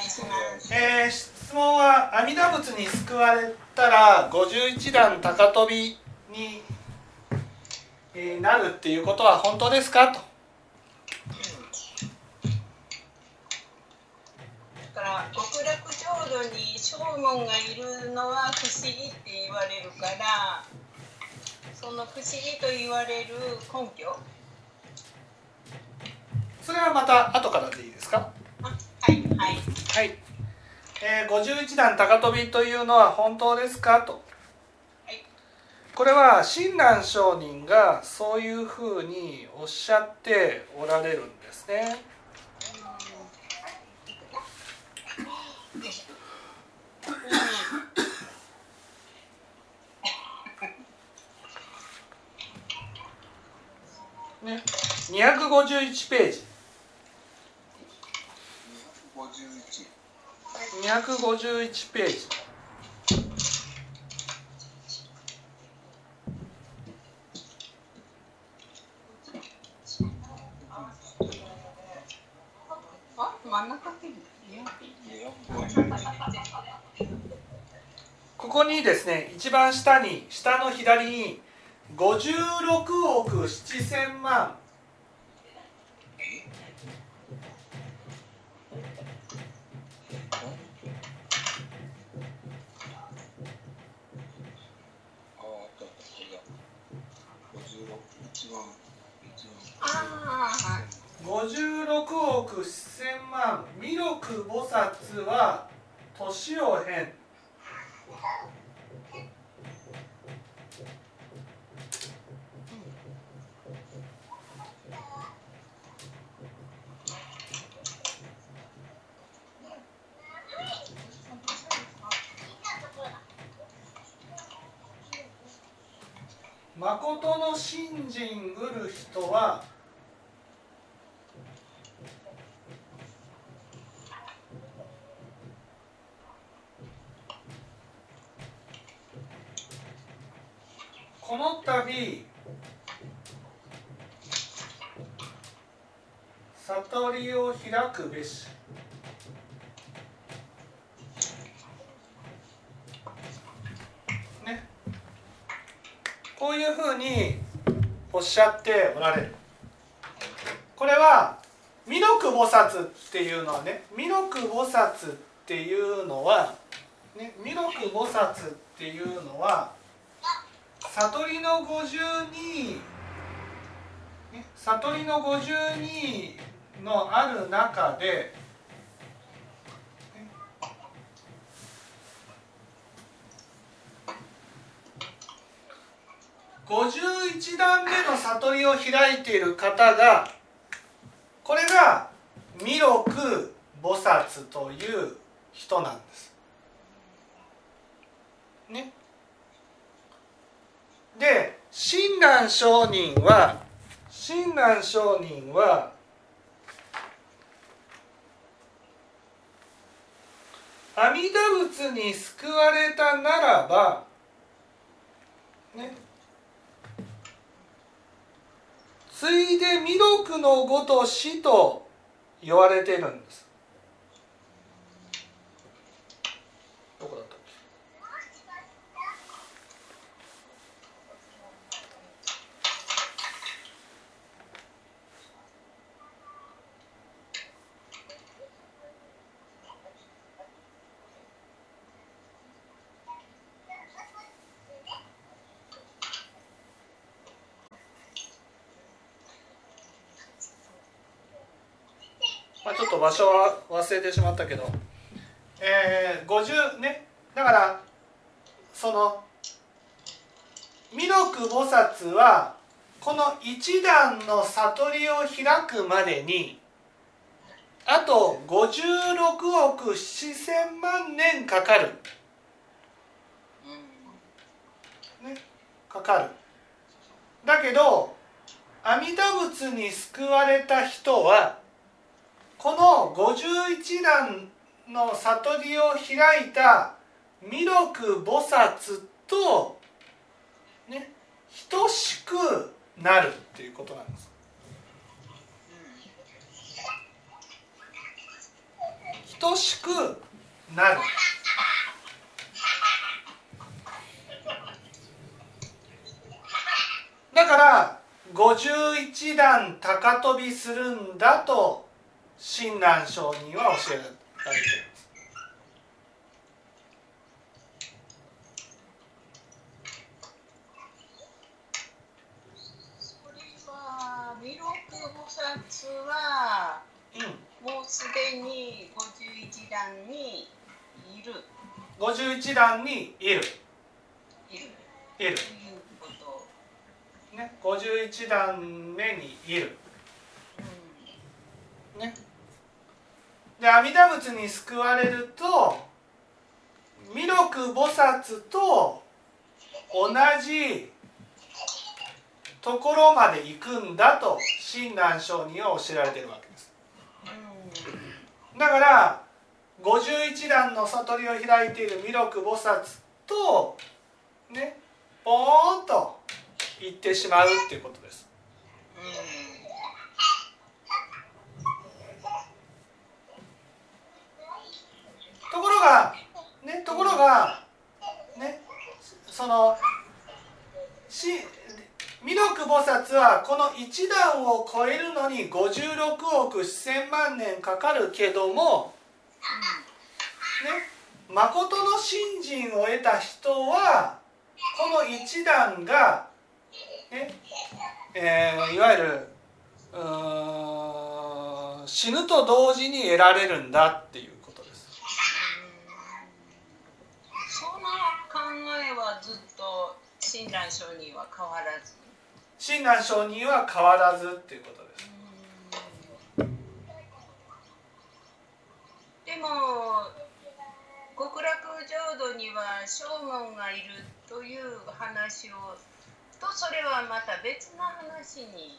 いします。えー質問は阿弥陀仏に救われたら51段高飛びに、えーなるっていうことは本当ですか？とだから極楽浄土に正門がいるのは不思議って言われるから、その不思議と言われる根拠？それはまた後からでいいですか？あはいはい。はい、えー51段高飛びというのは本当ですか？と。はい。これは親鸞上人がそういうふうにおっしゃっておられるんですね。ね。251ページ51 251ページ。ここにですね一番下に下の左に56億7000万ああったあったこれだ56一番一番ああはい。56億1000万。弥勒菩薩は年を変誠の信心うる人はこの度悟りを開くべし。ね。こういうふうにおっしゃっておられる。これは弥勒菩薩っていうのはね弥勒菩薩っていうのは、ね、弥勒菩薩っていうのは悟りの52ね悟りの52のある中でね51段目の悟りを開いている方がこれが弥勒菩薩という人なんです。で親鸞上人は親鸞上人は阿弥陀仏に救われたならばねついで弥勒のごとしと言われてるんです。まあ、ちょっと場所は忘れてしまったけど、えー、50ね。だからその弥勒菩薩はこの一段の悟りを開くまでにあと56億7,000万年かかる、ね、かかる。だけど阿弥陀仏に救われた人はこの51段の悟りを開いた弥勒菩薩とね等しくなるっていうことなんです。等しくなるだから51段高飛びするんだと親鸞上人は教えられています。それは弥勒菩薩はうん。もうすでに51段にいる。51段にいる。いる。いる。ね51段目にいる。うねで阿弥陀仏に救われると弥勒菩薩と同じところまで行くんだと親鸞上人は教えられてるわけです。だから51段の悟りを開いている弥勒菩薩とねポーンと行ってしまうっていうことです。ところがねところがねそのし弥勒菩薩はこの一段を超えるのに56億7,000万年かかるけどもね誠の信心を得た人はこの一段が、ねえーいわゆる死ぬと同時に得られるんだっていうことです。その考えはずっと親鸞上人は変わらず親鸞上人は変わらずっていうことです。でも極楽浄土には正門がいるという話をとそれはまた別な話に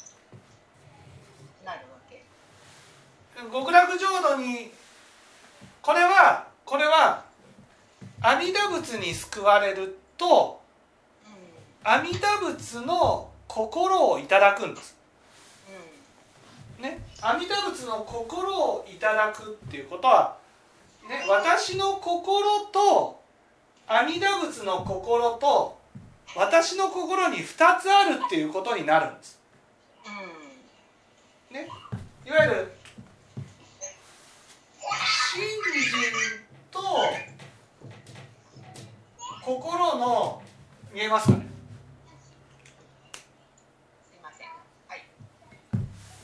なるわけ。極楽浄土にこれはこれは阿弥陀仏に救われるとうん阿弥陀仏の心をいただくんです。うね、阿弥陀仏の心をいただくっていうことは、ね、私の心と阿弥陀仏の心と私の心に2つあるっていうことになるんです。んうんね、いわゆる信心と心の見えますかねすいません。はい。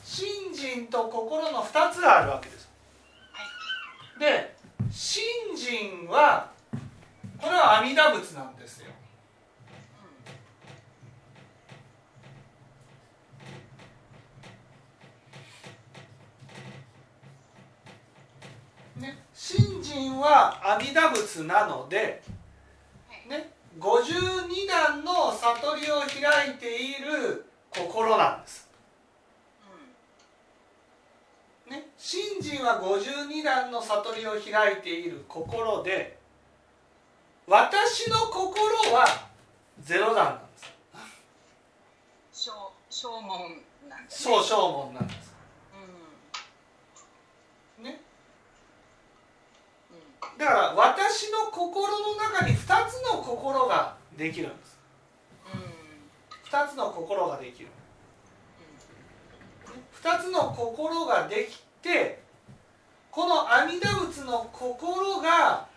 信心と心の2つあるわけです。で信心はこれは阿弥陀仏なんですよ。ね、信心は阿弥陀仏なので、ね、52段の悟りを開いている心なんです。ね、信心は52段の悟りを開いている心で私の心はゼロ段なんです。正正門なんですそう正門なんです。うんね、うんだから私の心の中に2つの心ができるんです。うん2つの心ができる。2つの心ができてこの阿弥陀仏の心が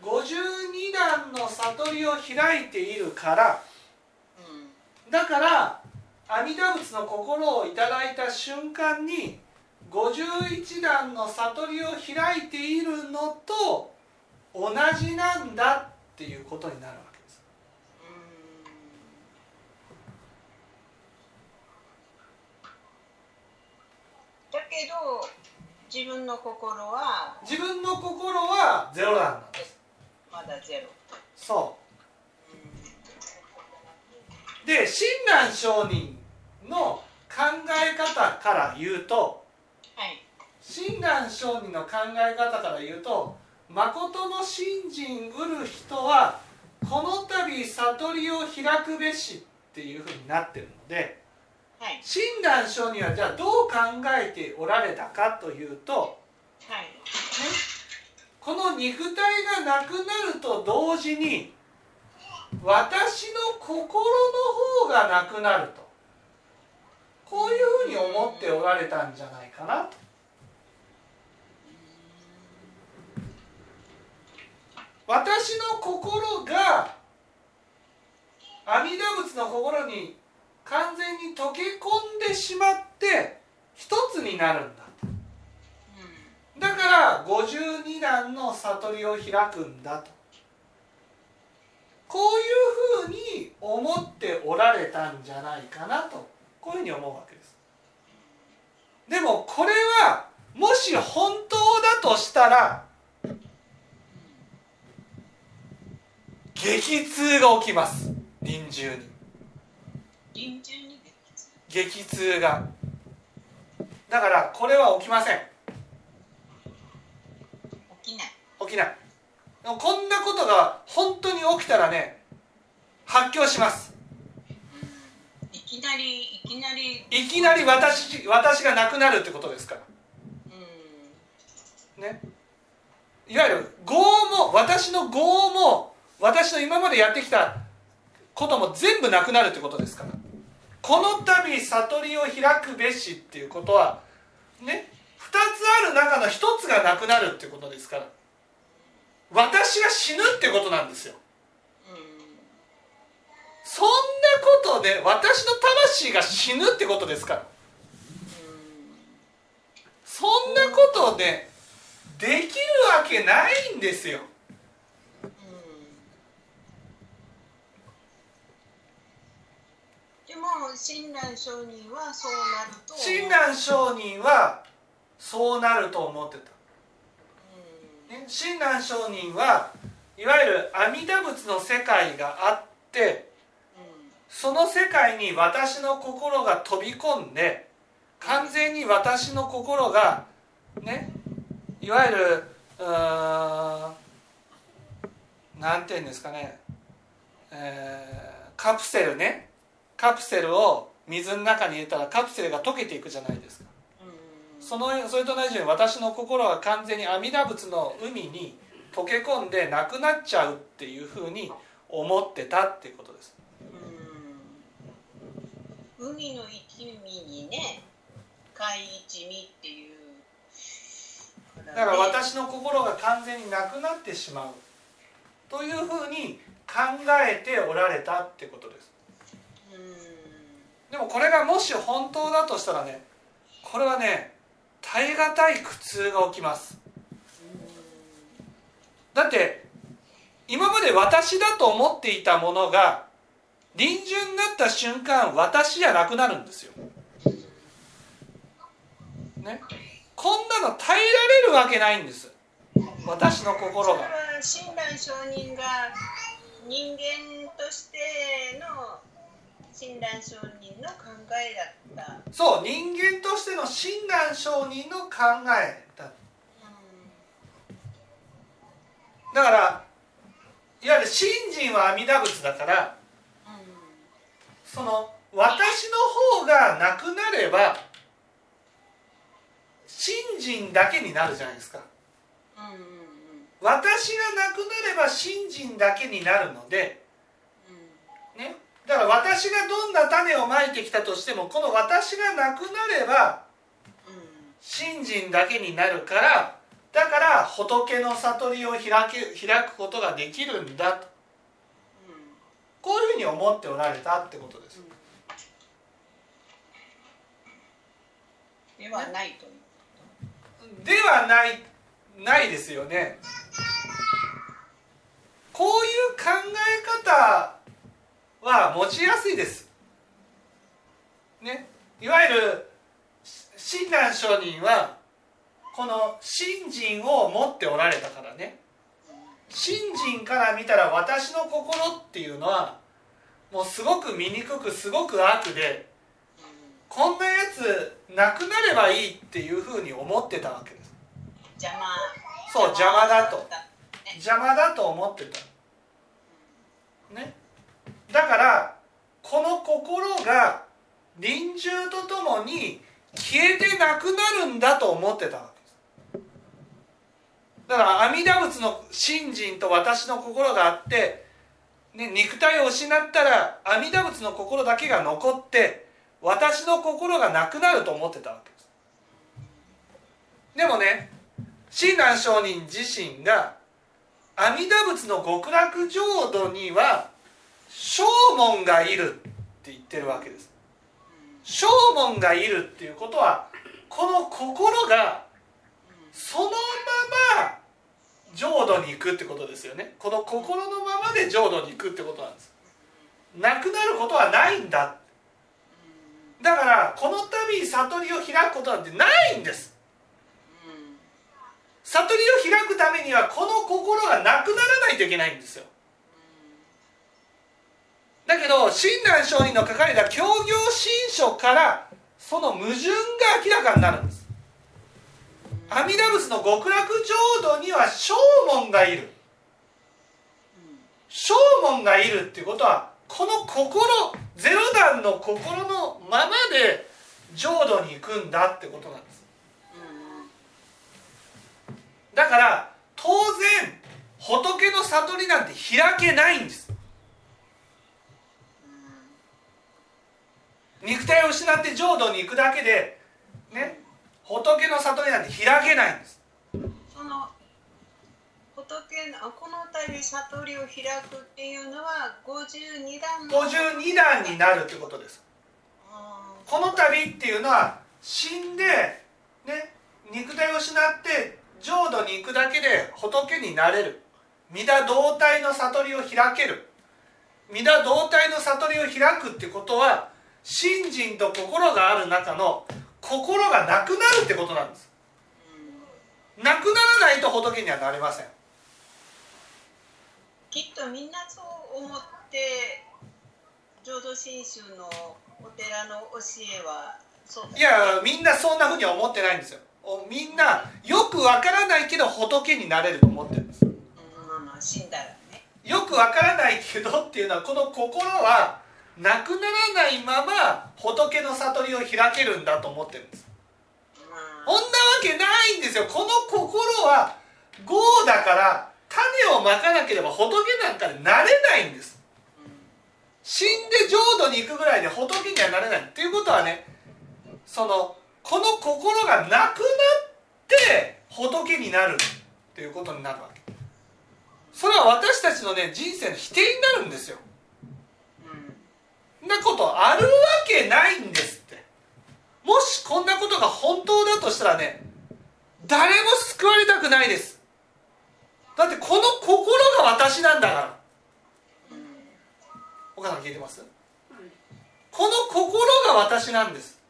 52段の悟りを開いているからうんだから阿弥陀仏の心をいただいた瞬間に51段の悟りを開いているのと同じなんだっていうことになるわけです。だけど自分の心は自分の心はゼロ段なんです。まだゼロ。そうで親鸞上人の考え方から言うとはい。親鸞上人の考え方から言うと誠の信心うる人はこの度悟りを開くべしっていうふうになってるのではい。親鸞上人はじゃあどう考えておられたかというと、はい。ね、肉体がなくなると同時に私の心の方がなくなるとこういうふうに思っておられたんじゃないかなと。私の心が阿弥陀仏の心に完全に溶け込んでしまって一つになるんだ。だから52段の悟りを開くんだと。こういうふうに思っておられたんじゃないかなとこういうふうに思うわけです。でもこれはもし本当だとしたら激痛が起きます。臨終に臨終に激痛が。だからこれは起きません。起きない。起きない。こんなことが本当に起きたらね発狂します。いきなりいきなり。いきなり私私がなくなるってことですから。うん。ね。いわゆる業も私の業も私の今までやってきたことも全部なくなるってことですからこの度悟りを開くべしっていうことはね2つある中の1つがなくなるってことですから私が死ぬってことなんですよ。そんなことで私の魂が死ぬってことですから。そんなことでできるわけないんですようんでも親鸞上人はそうなると。親鸞上人はそうなると思ってた、うん。ね、親鸞上人はいわゆる阿弥陀仏の世界があってうん。その世界に私の心が飛び込んで完全に私の心がねいわゆるうーんなんていうんですかね、えーカプセルねカプセルを水の中に入れたらカプセルが溶けていくじゃないですか。うん。そのそれと同じように私の心が完全に阿弥陀仏の海に溶け込んでなくなっちゃうっていうふうに思ってたっていうことです。うん。海の生き身にね海一味っていう。だから私の心が完全になくなってしまう。というふうに考えておられたってことです。うんでもこれがもし本当だとしたらねこれはね耐え難い苦痛が起きますだって今まで私だと思っていたものが臨終になった瞬間私じゃなくなるんですよ。ね、こんなの耐えられるわけないんです私の心が。親鸞上人が人間としての親鸞上人の考えだった、そう人間としての親鸞上人の考えだ。だからいわゆる信心は阿弥陀仏だからその私の方がなくなれば信心だけになるじゃないですか。うんうんうん。私がなくなれば信心だけになるのでだから私がどんな種をまいてきたとしてもこの私がなくなればうん信心だけになるからだから仏の悟りを開け開くことができるんだと。こういうふうに思っておられたってことです。ではないと。ではないないですよね。こういう考え方は持ちやすいです。ね。いわゆる親鸞上人はこの信心を持っておられたからね。信心から見たら私の心っていうのはもうすごく醜くすごく悪でこんなやつなくなればいいっていうふうに思ってたわけです。邪魔。そう邪魔だと。ね。邪魔だと思ってた。ねだからこの心が臨終とともに消えてなくなるんだと思ってたわけです。だから阿弥陀仏の信心と私の心があって、ね、肉体を失ったら阿弥陀仏の心だけが残って私の心がなくなると思ってたわけです。でもね親鸞上人自身が阿弥陀仏の極楽浄土には正門がいるって言ってるわけです。正門がいるっていうことはこの心がそのまま浄土に行くってことですよね。この心のままで浄土に行くってことなんです。なくなることはないんだ。だからこの度悟りを開くことなんてないんです。悟りを開くためにはこの心がなくならないといけないんですよ。だけど親鸞上人の書かれた教行新書からその矛盾が明らかになるんです。阿弥陀仏の極楽浄土には正門がいる。正門がいるっていうことはこの心ゼロ段の心のままで浄土に行くんだってことなんです。だから当然仏の悟りなんて開けないんです。肉体を失って浄土に行くだけでね仏の悟りなんて開けないんです。その仏のこの度悟りを開くっていうのは52段の。52段になるってことです。あこの旅っていうのは死んで、ね、肉体を失って浄土に行くだけで仏になれる。御陀同体の悟りを開ける。御陀同体の悟りを開くってことは信心と心がある中の心がなくなるってことなんです。なくならないと仏にはなれません。きっとみんなそう思って浄土真宗のお寺の教えはそうだ。いやみんなそんなふうには思ってないんですよ。おみんなよくわからないけど仏になれると思ってるんです。うんまあまあ死んだらね。よくわからないけどっていうのはこの心はなくならないまま仏の悟りを開けるんだと思ってるんです。まそんなわけないんですよ。この心は業だから種をまかなければ仏なんかになれないんです。死んで浄土に行くぐらいで仏にはなれないっていうことはねそのこの心がなくなって仏になるっていうことになるわけ。それは私たちのね人生の否定になるんですよなことあるわけないんですって。もしこんなことが本当だとしたらね誰も救われたくないです。だってこの心が私なんだから。お母さん聞いてます？この心が私なんです。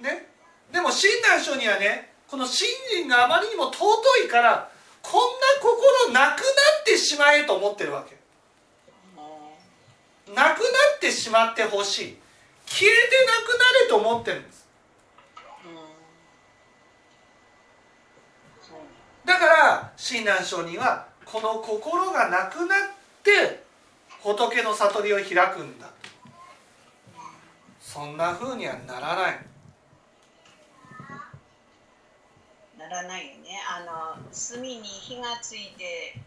ね？でも親鸞書にはねこの信心があまりにも尊いからこんな心なくなってしまえと思ってるわけ。なくなってしまってほしい。消えてなくなれと思ってるんです。だから親鸞上人はこの心がなくなって仏の悟りを開くんだ。そんな風にはならない。ならないよね。あの炭に火がついて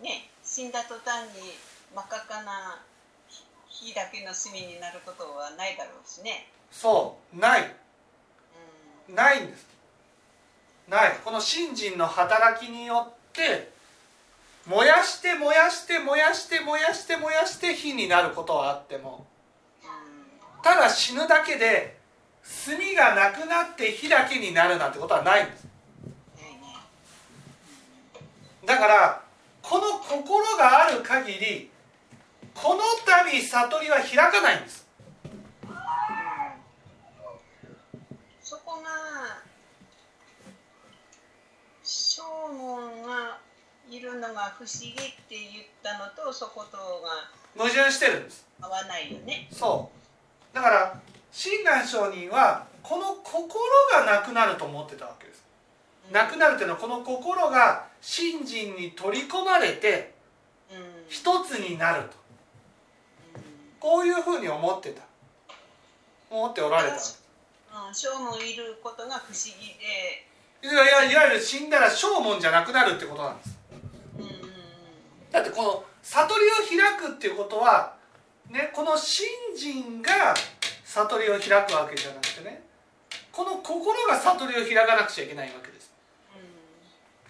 ね死んだ途端に真っ赤っかな火だけの炭になることはないだろうしね、そうない。うん。ないんです。ない。この信心の働きによって燃やして燃やして燃やして燃やして燃やして火になることはあってもうただ死ぬだけで炭がなくなって火だけになるなんてことはないんです。だからこの心がある限りこの度悟りは開かないんです。そこが正門がいるのが不思議って言ったのとそことが矛盾してるんです。合わないよね。そう。だから親鸞上人はこの心がなくなると思ってたわけです。なくなるというのはこの心が信心に取り込まれてうん。一つになるとこういうふうに思ってた。思っておられた。うん、正門いることが不思議で。いやいわいわゆる死んだら正門じゃなくなるってことなんです。うん。うんだってこの悟りを開くっていうことはねこの信心が悟りを開くわけじゃなくてねこの心が悟りを開かなくちゃいけないわけです、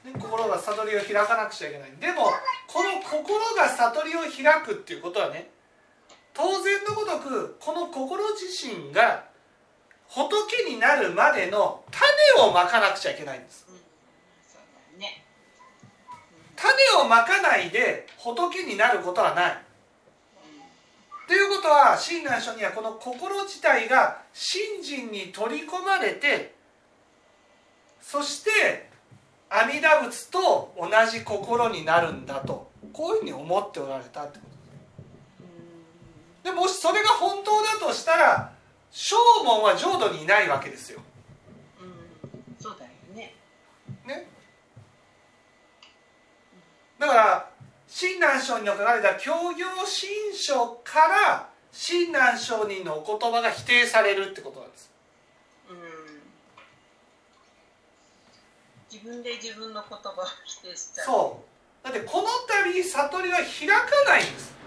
ね、心が悟りを開かなくちゃいけない。でもこの心が悟りを開くっていうことはね当然のごとくこの心自身が仏になるまでの種をまかなくちゃいけないんです。うん。ね。種をまかないで仏になることはない。ということは親鸞書にはこの心自体が信心に取り込まれてそして阿弥陀仏と同じ心になるんだとこういうふうに思っておられたってことでもしそれが本当だとしたら正門は浄土にいないわけですよ。うん。うんそうだよね。ね、だから親鸞聖人の書かれた教行新書から親鸞聖人のお言葉が否定されるってことなんです。うん。自分で自分の言葉を否定しちゃう。そう。だってこの度悟りは開かないんです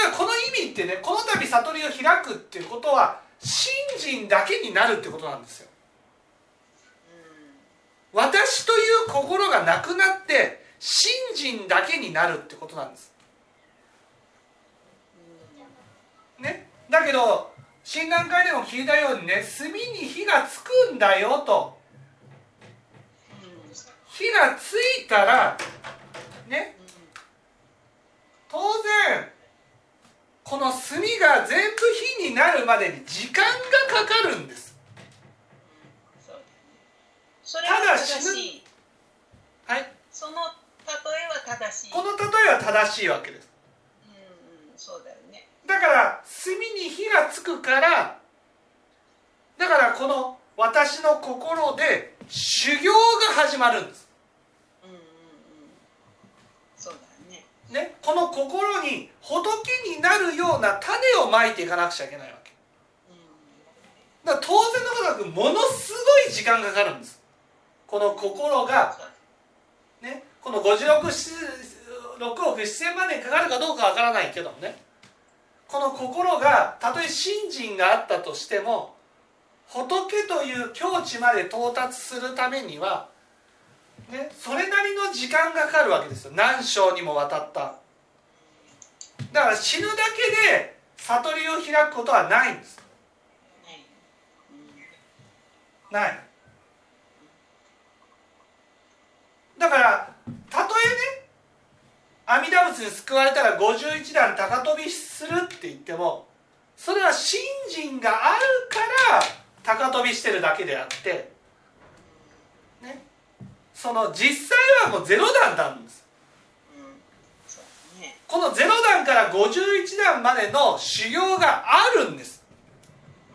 これがこの意味ってねこの度悟りを開くっていうことは信心だけになるってことなんですよ。うん。私という心がなくなって信心だけになるってことなんです。ね、だけど診断会でも聞いたようにね炭に火がつくんだよと。うん。火がついたらね？当然この炭が全部火になるまでに時間がかかるんです。ただ死ぬ。はい。その例えは正しい。この例えは正しいわけです。うんうんそうだよね。だから炭に火がつくからだからこの私の心で修行が始まるんですうんうんうんそうだね、この心に仏になるような種をまいていかなくちゃいけないわけ。だから当然のことなくものすごい時間かかるんです。この心が、ね、この56 6億7000万年かかるかどうかわからないけどね。この心がたとえ信心があったとしても仏という境地まで到達するためには、ね、それなりの時間がかかるわけですよ。何章にもわたった。だから死ぬだけで悟りを開くことはないんです。ない。だからたとえね阿弥陀仏に救われたら51段高飛びするって言ってもそれは信心があるから高飛びしてるだけであってその実際はもうゼロ段なんです。うん。このゼロ段から51段までの修行があるんです。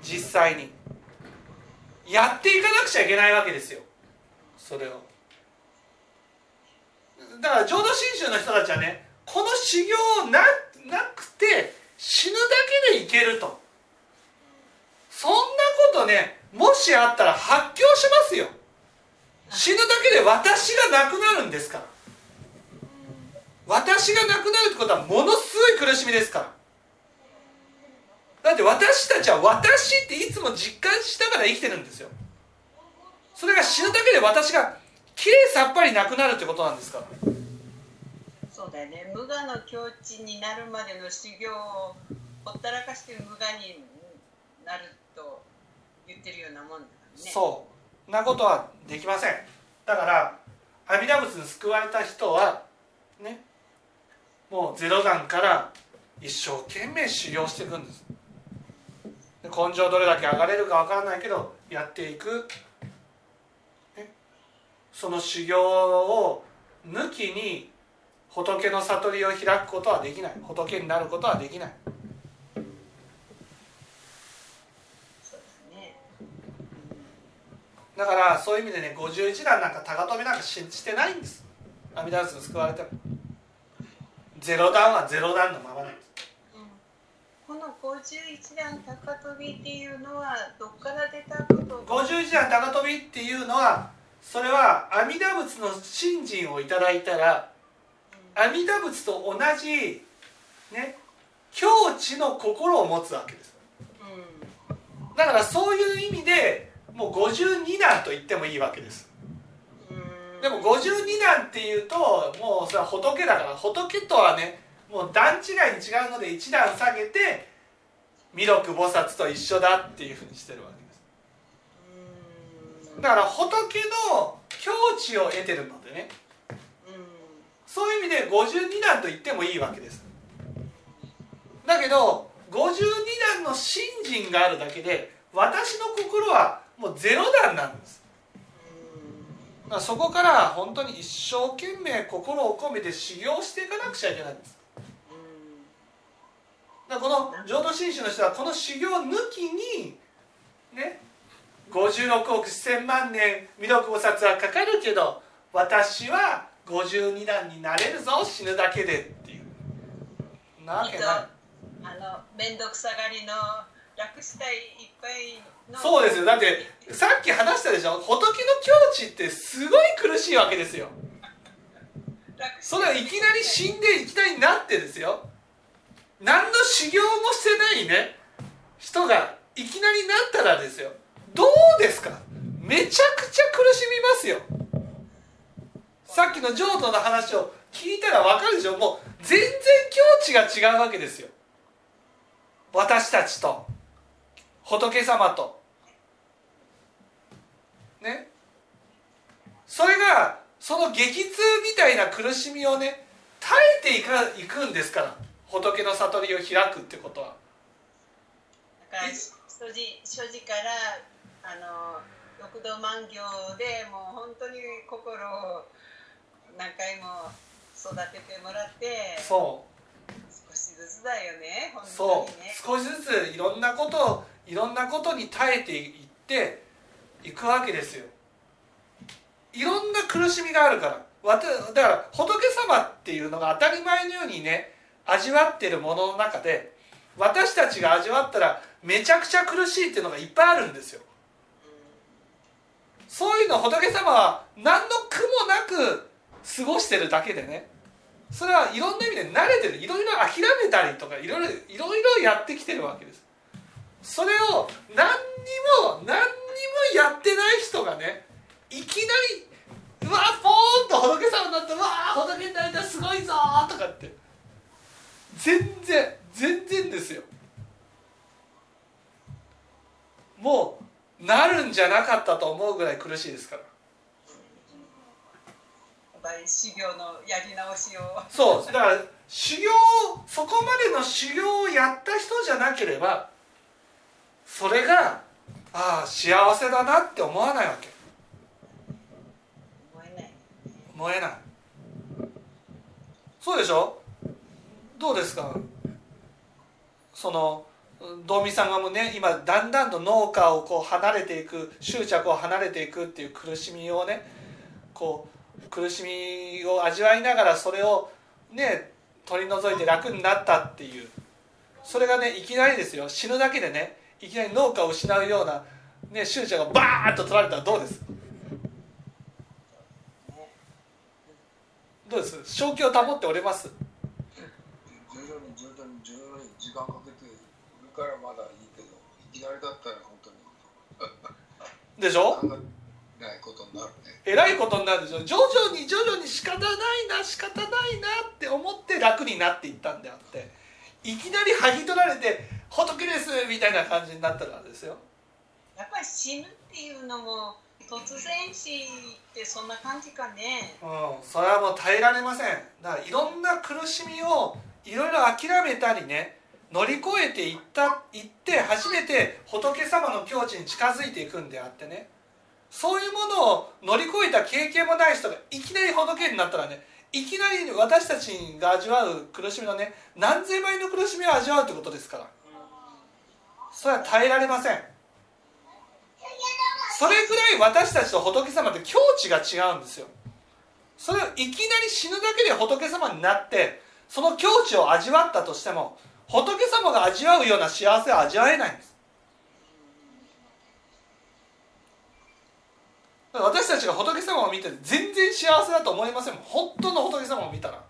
実際に。やっていかなくちゃいけないわけですよ。それを。だから浄土真宗の人たちはねこの修行ななくて死ぬだけでいけると。そんなことねもしあったら発狂しますよ死ぬだけで私がなくなるんですから。私がなくなるってことはものすごい苦しみですから。だって私たちは私っていつも実感しながら生きてるんですよ。それが死ぬだけで私がきれいさっぱりなくなるってことなんですから。そうだよね。無我の境地になるまでの修行をほったらかして無我になると言ってるようなもんだからね。そうなことはできません。だから阿弥陀仏に救われた人はねもうゼロ段から一生懸命修行していくんです。で根性どれだけ上がれるか分からないけどやっていく、ね、その修行を抜きに仏の悟りを開くことはできない。仏になることはできないそうだねだからそういう意味でね51段なんか高飛びなんかししてないんです。阿弥陀仏に救われても。ゼロ段はゼロ段のままなんです。このの51段高跳びっていうのはどっから出たこと51段高跳びっていうのはそれは阿弥陀仏の信心をいただいたら阿弥陀仏と同じね境地の心を持つわけです。うだからそういう意味でもう52段と言ってもいいわけです。でも52段っていうともうそれは仏だから仏とはねもう段違いに違うので1段下げて弥勒菩薩と一緒だっていうふうにしてるわけです。うん。だから仏の境地を得てるのでね。うん。そういう意味で52段と言ってもいいわけです。だけど52段の信心があるだけで私の心はもうゼロ段なんです。だからそこから本当に一生懸命心を込めて修行していかなくちゃいけないんです。だこの浄土真宗の人はこの修行抜きにね56億1000万年弥勒菩薩はかかるけど私は52段になれるぞ死ぬだけでっていう。なわけない。面倒くさがりの楽したいいっぱいそうですよ。だってさっき話したでしょ？仏の境地ってすごい苦しいわけですよ。楽それはいきなり死んでいきなりなってですよ。何の修行もしてないね。人がいきなりなったらですよ。どうですか？めちゃくちゃ苦しみますよ。さっきの浄土の話を聞いたら分かるでしょ？もう全然境地が違うわけですよ。私たちと。仏様とね。それがその激痛みたいな苦しみをね耐えていかいくんですから。仏の悟りを開くってことは。だから所持所持からあの六道万行でもう本当に心を何回も育ててもらってそう。少しずつだよね本そう当にね。少しずついろんなことをいろんなことに耐えていっていくわけですよ。いろんな苦しみがあるから。だから仏様っていうのが当たり前のようにね味わってるものの中で私たちが味わったらめちゃくちゃ苦しいっていうのがいっぱいあるんですよ。そういうの仏様は何の苦もなく過ごしてるだけでね。それはいろんな意味で慣れてる。いろいろ諦めたりとかいろいろいろいろやってきてるわけです。それを何にも何にもやってない人がねいきなりうわポーンと仏様になってうわ仏になりたいすごいぞーとかって。全然全然ですよ。もうなるんじゃなかったと思うぐらい苦しいですから。修行のやり直しを。そうだから修行そこまでの修行をやった人じゃなければそれがああ幸せだなって思わないわけ。思えない思えない。そうでしょ？どうですか？その道美さんがもうね今だんだんと農家をこう離れていく執着を離れていくっていう苦しみをねこう苦しみを味わいながらそれをね取り除いて楽になったっていう。それがねいきなりですよ。死ぬだけでねいきなり農家を失うような、ね、執着がバーッと取られたらどうです？どうです？正気を保っておれます？徐々に徐々に徐々に時間かけているからまだいいけどいきなりだったら本当に。でしょ？考えないことになるね。えらいことになるでしょ？徐々に徐々に仕方ないな仕方ないなって思って楽になっていったんであっていきなり剥ぎ取られて「仏です」みたいな感じになったらですよ。やっぱり死ぬっていうのも突然死ってそんな感じかね。うんそれはもう耐えられません。だからいろんな苦しみをいろいろ諦めたりね乗り越えていったいって初めて仏様の境地に近づいていくんであってね。そういうものを乗り越えた経験もない人がいきなり仏になったらねいきなり私たちが味わう苦しみのね何千倍の苦しみを味わうってことですからそれは耐えられません。それぐらい私たちと仏様って境地が違うんですよ。それをいきなり死ぬだけで仏様になってその境地を味わったとしても仏様が味わうような幸せは味わえないんです。私たちが仏様を見て全然幸せだと思いません本当の仏様を見たら。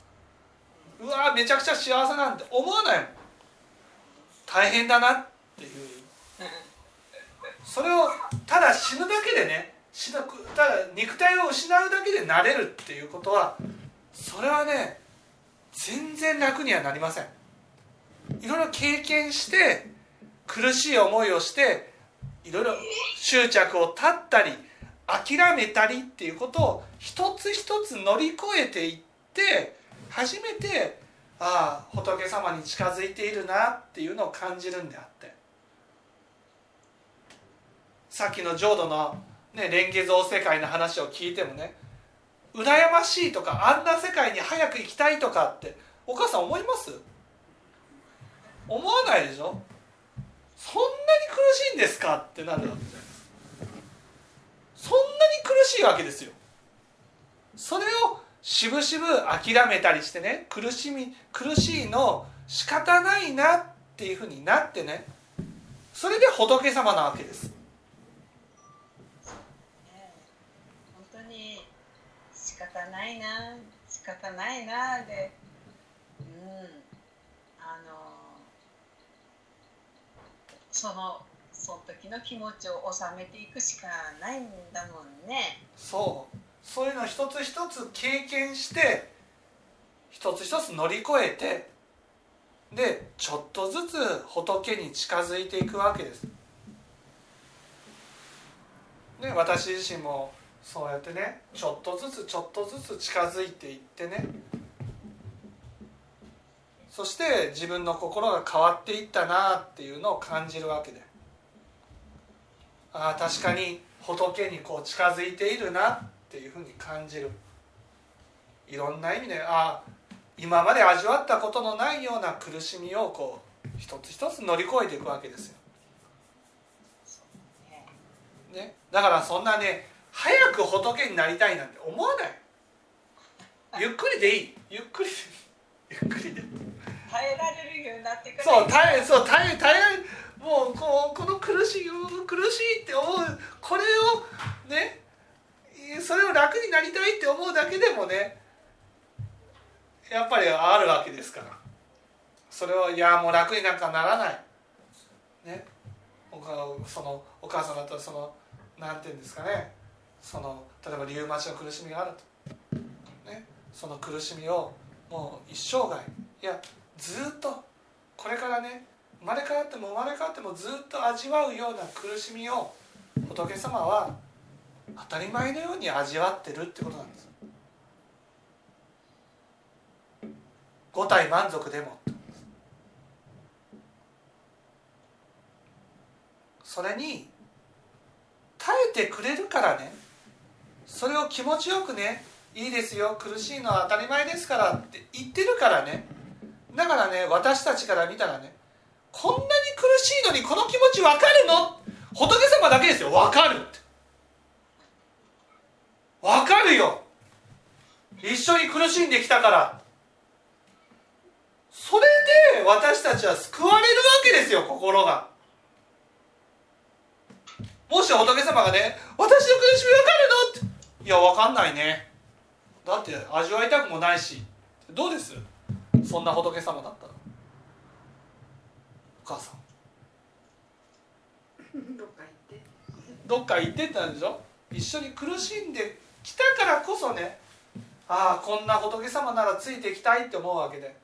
うわめちゃくちゃ幸せなんて思わないもん。大変だなっていう。それをただ死ぬだけでね死ぬただ肉体を失うだけでなれるっていうことはそれはね全然楽にはなりません。いろいろ経験して苦しい思いをしていろいろ執着を断ったり諦めたりっていうことを一つ一つ乗り越えていって初めてああ仏様に近づいているなっていうのを感じるんであって。さっきの浄土の、ね、蓮華像世界の話を聞いてもね羨ましいとかあんな世界に早く行きたいとかってお母さん思います？思わないでしょ？そんなに苦しいんですかってなるわけじゃない。そんなに苦しいわけですよ。それをしぶしぶ諦めたりしてね苦しみ苦しいの仕方ないなっていうふうになってねそれで仏様なわけです本当に仕方ないな仕方ないなでうんあのそのその時の気持ちを収めていくしかないんだもんねそうそういうの一つ一つ経験して一つ一つ乗り越えてでちょっとずつ仏に近づいていくわけです。ね、私自身もそうやってねちょっとずつちょっとずつ近づいていってね。そして自分の心が変わっていったなっていうのを感じるわけで。ああ確かに仏にこう近づいているなっていうふうに感じる。いろんな意味でああ今まで味わったことのないような苦しみをこう一つ一つ乗り越えていくわけですよ。ね、だからそんなね早く仏になりたいなんて思わない。ゆっくりでいい。ゆっくり。でゆっくりで。耐えられるようになってくそう耐えそう耐え耐えもうこうこの苦しい苦しいって思う。これをねそれを楽になりたいって思うだけでもねやっぱりあるわけですから。それをいやもう楽になんかならない。ね。そのお母さんだったらそのなんて言うんですかねその例えばリウマチの苦しみがあると、ね、その苦しみをもう一生涯。いやずっとこれからね生まれ変わっても生まれ変わってもずっと味わうような苦しみを仏様は当たり前のように味わってるってことなんです。五体満足でもそれに耐えてくれるからねそれを気持ちよくねいいですよ苦しいのは当たり前ですからって言ってるからね。だからね私たちから見たらねこんなに苦しいのにこの気持ち分かるの？仏様だけですよ。分かるって。分かるよ。一緒に苦しんできたから。それで私たちは救われるわけですよ心が。もし仏様がね「私の苦しみ分かるの?」って「いや分かんないね。だって味わいたくもないし。どうです？そんな仏様だったら。お母さん。どっか行って。どっか行ってたんでしょ？一緒に苦しんできたからこそね。ああこんな仏様ならついていきたいって思うわけで。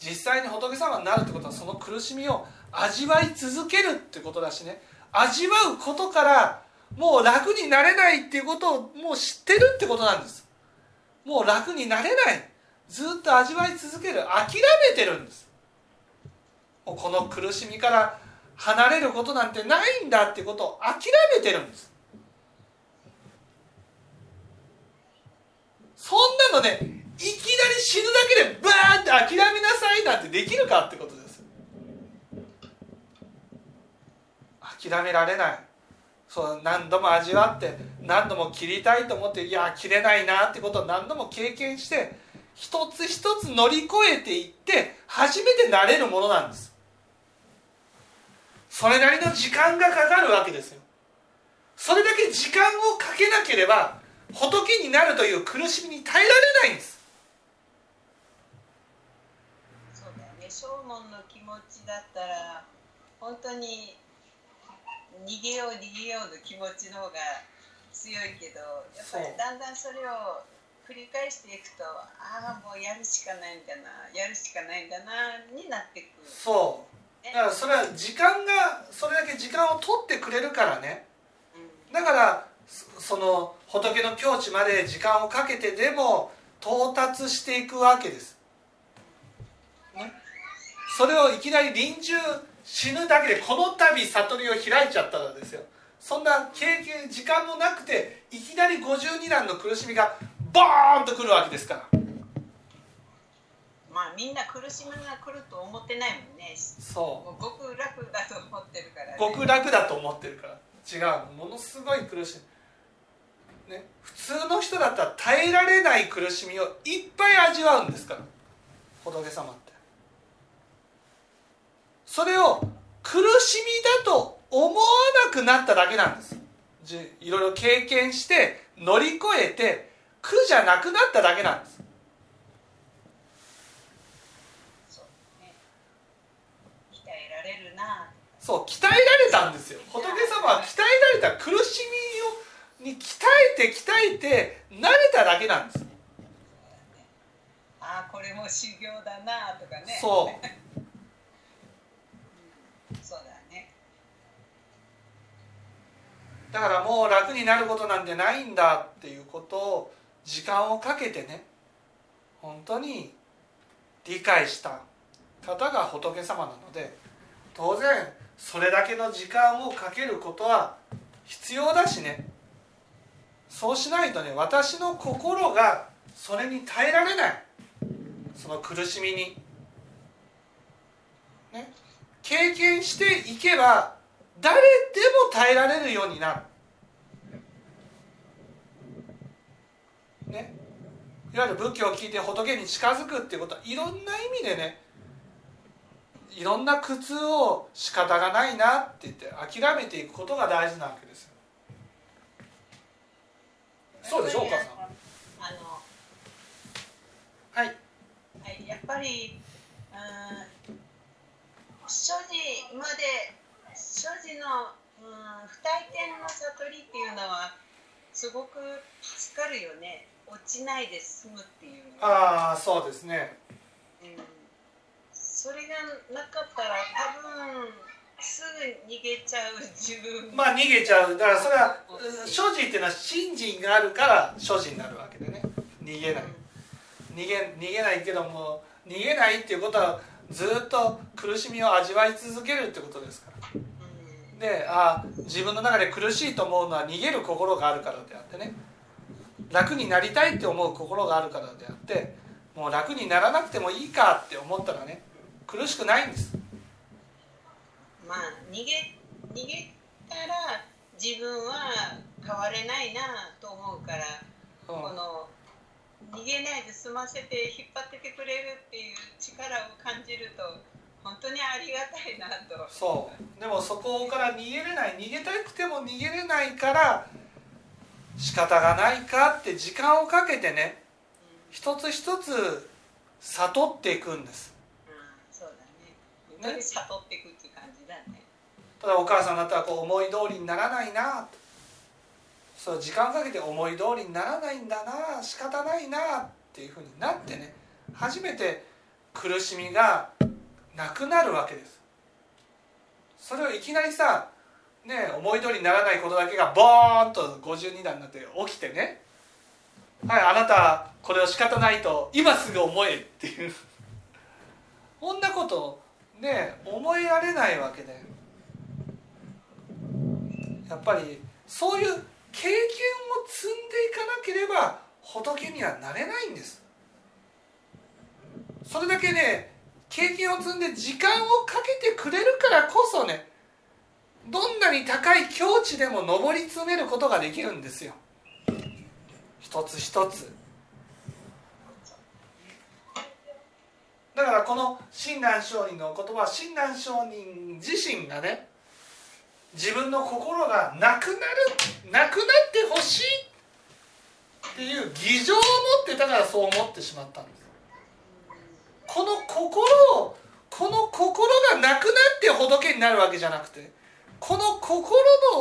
実際に仏様になるってことはその苦しみを味わい続けるってことだしね。味わうことからもう楽になれないっていうことをもう知ってるってことなんです。もう楽になれない。ずっと味わい続ける。諦めてるんです。もうこの苦しみから離れることなんてないんだってことを諦めてるんです。そんなのねいきなり死ぬだけでバーンって諦めなさいなんてできるかってことです。諦められない。そう何度も味わって何度も切りたいと思っていや切れないなってことを何度も経験して一つ一つ乗り越えていって初めてなれるものなんです。それなりの時間がかかるわけですよ。それだけ時間をかけなければ仏になるという苦しみに耐えられないんです。そうだよね。正門の気持ちだったら本当に逃げよう逃げようの気持ちの方が強いけどやっぱりだんだんそれを繰り返していくとああもうやるしかないんだなやるしかないんだなになってくる。そう。だからそれは時間がそれだけ時間を取ってくれるからね。うん。だからそその仏の境地まで時間をかけてでも到達していくわけです、ね、それをいきなり臨終死ぬだけでこの度悟りを開いちゃったらですよ。そんな経験時間もなくていきなり52段の苦しみがボーンとくるわけですから。まあみんな苦しみが来ると思ってないもんね。そもう極楽だと思ってるからね。う極楽だと思ってるから。違うものすごい苦しみ、ね、普通の人だったら耐えられない苦しみをいっぱい味わうんですから。仏様ってそれを苦しみだと思わなくなっただけなんです。じいろいろ経験して乗り越えて苦じゃなくなっただけなんです。そうね。鍛えられたんですよ。仏様は鍛えられた苦しみをに鍛えて鍛えて慣れただけなんです。ああこれも修行だなとかね。そう だねだからもう楽になることなんてないんだっていうことを時間をかけてね本当に理解した方が仏様なので当然それだけの時間をかけることは必要だしね。そうしないとね私の心がそれに耐えられない。その苦しみに。ね。経験していけば誰でも耐えられるようになる。ね、いわゆる仏教を聞いて仏に近づくっていうことはいろんな意味でねいろんな苦痛を仕方がないなって言って諦めていくことが大事なわけですよ。そうでしょお母さん。あのはい。はいやっぱりうん所持まで所持のうん不退転の悟りっていうのはすごく助かるよね。落ちないで済むっていうああそうですね。うん。それがなかったら多分すぐ逃げちゃう自分まあ逃げちゃう。だからそれはうん所持っていうのは信心があるから所持になるわけでね。逃げない。逃げ逃げないけども逃げないっていうことはずっと苦しみを味わい続けるってことですから。うんであ自分の中で苦しいと思うのは逃げる心があるからであってね。楽になりたいって思う心があるからであってもう楽にならなくてもいいかって思ったらね苦しくないんです。まあ逃げ逃げたら自分は変われないなと思うから、うん。この逃げないで済ませて引っ張っててくれるっていう力を感じると本当にありがたいなと。そう。でもそこから逃げれない逃げたくても逃げれないから仕方がないかって時間をかけてね一つ一つ悟っていくんです。うん、そうだね。本当に悟っていくって感じだね。ただお母さんだったらこう思い通りにならないな。とそう時間かけて思い通りにならないんだな。仕方ないな。っていうふうになってね。初めて苦しみがなくなるわけです。それをいきなりさね思い通りにならないことだけがボーンと52段になって起きてね。はいあなたこれを仕方ないと今すぐ思えっていう。こんなことね思えられないわけで。やっぱりそういう経験を積んでいかなければ仏にはなれないんです。それだけね経験を積んで時間をかけてくれるからこそねどんなに高い境地でも上り詰めることができるんですよ。一つ一つ。だからこの親鸞上人の言葉は親鸞上人自身がね自分の心がなくなるなくなってほしいっていう偽情を持ってたからそう思ってしまったんです。この心をこの心がなくなって仏になるわけじゃなくてこの心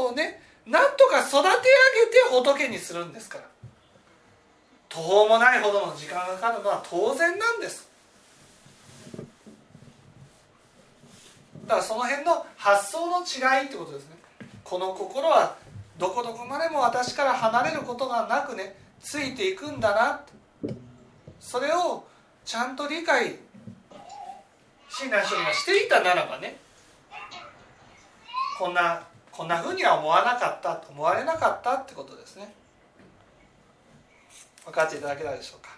をねなんとか育て上げて仏にするんですから。途方もないほどの時間がかかるのは当然なんです。だからその辺の発想の違いってことですね。この心はどこどこまでも私から離れることがなくねついていくんだなそれをちゃんと理解親鸞聖がしていたならばねこんなこんなふうには思わなかった思われなかったってことですね。分かっていただけたでしょうか？